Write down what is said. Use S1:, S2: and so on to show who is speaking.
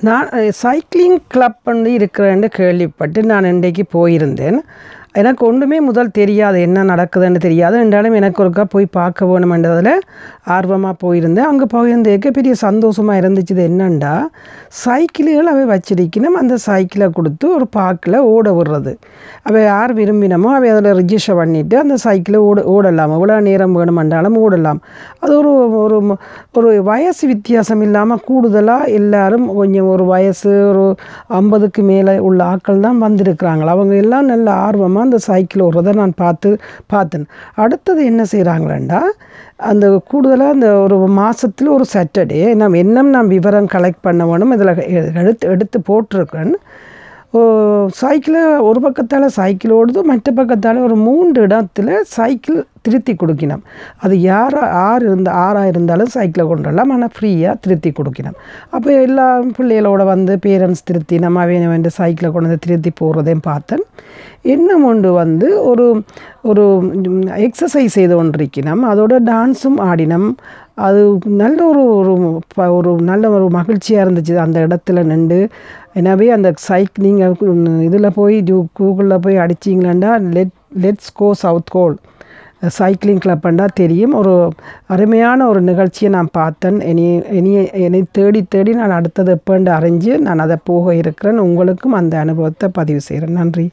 S1: நான் cycling club வந்து இருக்கிறேன்னு கேள்விப்பட்டு நான் இன்றைக்கு போயிருந்தேன். எனக்கு ஒன்றுமே முதல் தெரியாது என்ன நடக்குதுன்னு தெரியாது. என்றாலும் எனக்கு ஒருக்கா போய் பார்க்க வேணுமென்றதில் ஆர்வமாக போயிருந்தேன். அங்கே போயிருந்தேக்க பெரிய சந்தோஷமாக இருந்துச்சு இது என்னண்டா? சைக்கிள்கள் அவை வச்சிருக்கணும். அந்த சைக்கிளை கொடுத்து ஒரு பார்க்கில் ஓட விடுறது. அவை யார் விரும்பினமோ அவை அதில் ரிஜிஸ்டர் பண்ணிவிட்டு அந்த சைக்கிளை ஓட ஓடலாம். இவ்வளோ நேரம் வேணுமென்றாலும் ஓடலாம். அது ஒரு ஒரு ஒரு வயசு வித்தியாசம் இல்லாமல் கூடுதலாக எல்லாரும் கொஞ்சம் ஒரு வயசு ஒரு ஐம்பதுக்கு மேலே உள்ள ஆட்கள் தான் வந்திருக்கிறாங்களா அவங்க எல்லாம் நல்ல ஆர்வமாக அந்த சைக்கிள் ஓடுறதை நான் பார்த்து பார்த்தேன். அடுத்தது என்ன செய்கிறாங்களேண்டா அந்த கூடுதலாக அந்த ஒரு மாதத்தில் ஒரு சாட்டர்டே நம்ம என்ன நான் விவரம் கலெக்ட் பண்ண வேணும் இதில் எடுத்து எடுத்து போட்டிருக்கேன். சைக்கிளை ஒரு பக்கத்தால் சைக்கிள் ஓடுது மற்ற பக்கத்தால் ஒரு மூன்று இடத்துல சைக்கிள் திருத்தி கொடுக்கணும் அது யார் ஆறு இருந்த ஆறாக இருந்தாலும் சைக்கிளை கொண்டு வரலாம். ஆனால் ஃப்ரீயாக திருத்தி கொடுக்கணும் அப்போ எல்லா பிள்ளைகளோட வந்து பேரண்ட்ஸ் திருத்தி நம்ம வேணும் வேண்டிய சைக்கிளை கொண்டு வந்து திருத்தி போடுறதையும் பார்த்தேன். இன்னும் ஒன்று வந்து ஒரு ஒரு எக்ஸசைஸ் செய்து கொண்டிருக்கணும் அதோட டான்ஸும் ஆடினம் அது நல்ல ஒரு ஒரு ப ஒரு நல்ல ஒரு மகிழ்ச்சியாக இருந்துச்சு. அந்த இடத்துல நின்று எனவே அந்த சைக் நீங்கள் இதில் போய் கூகுளில் போய் அடிச்சிங்களாண்டா? Let let's go south goal cycling கிளப்புண்டா தெரியும். ஒரு அருமையான ஒரு நிகழ்ச்சியை நான் பார்த்தேன். இனி இனி என்னை தேடி தேடி நான் அடுத்தது எப்போண்டு அறிஞ்சு நான் அதை போக இருக்கிறேன். உங்களுக்கும் அந்த அனுபவத்தை பதிவு செய்கிறேன். நன்றி.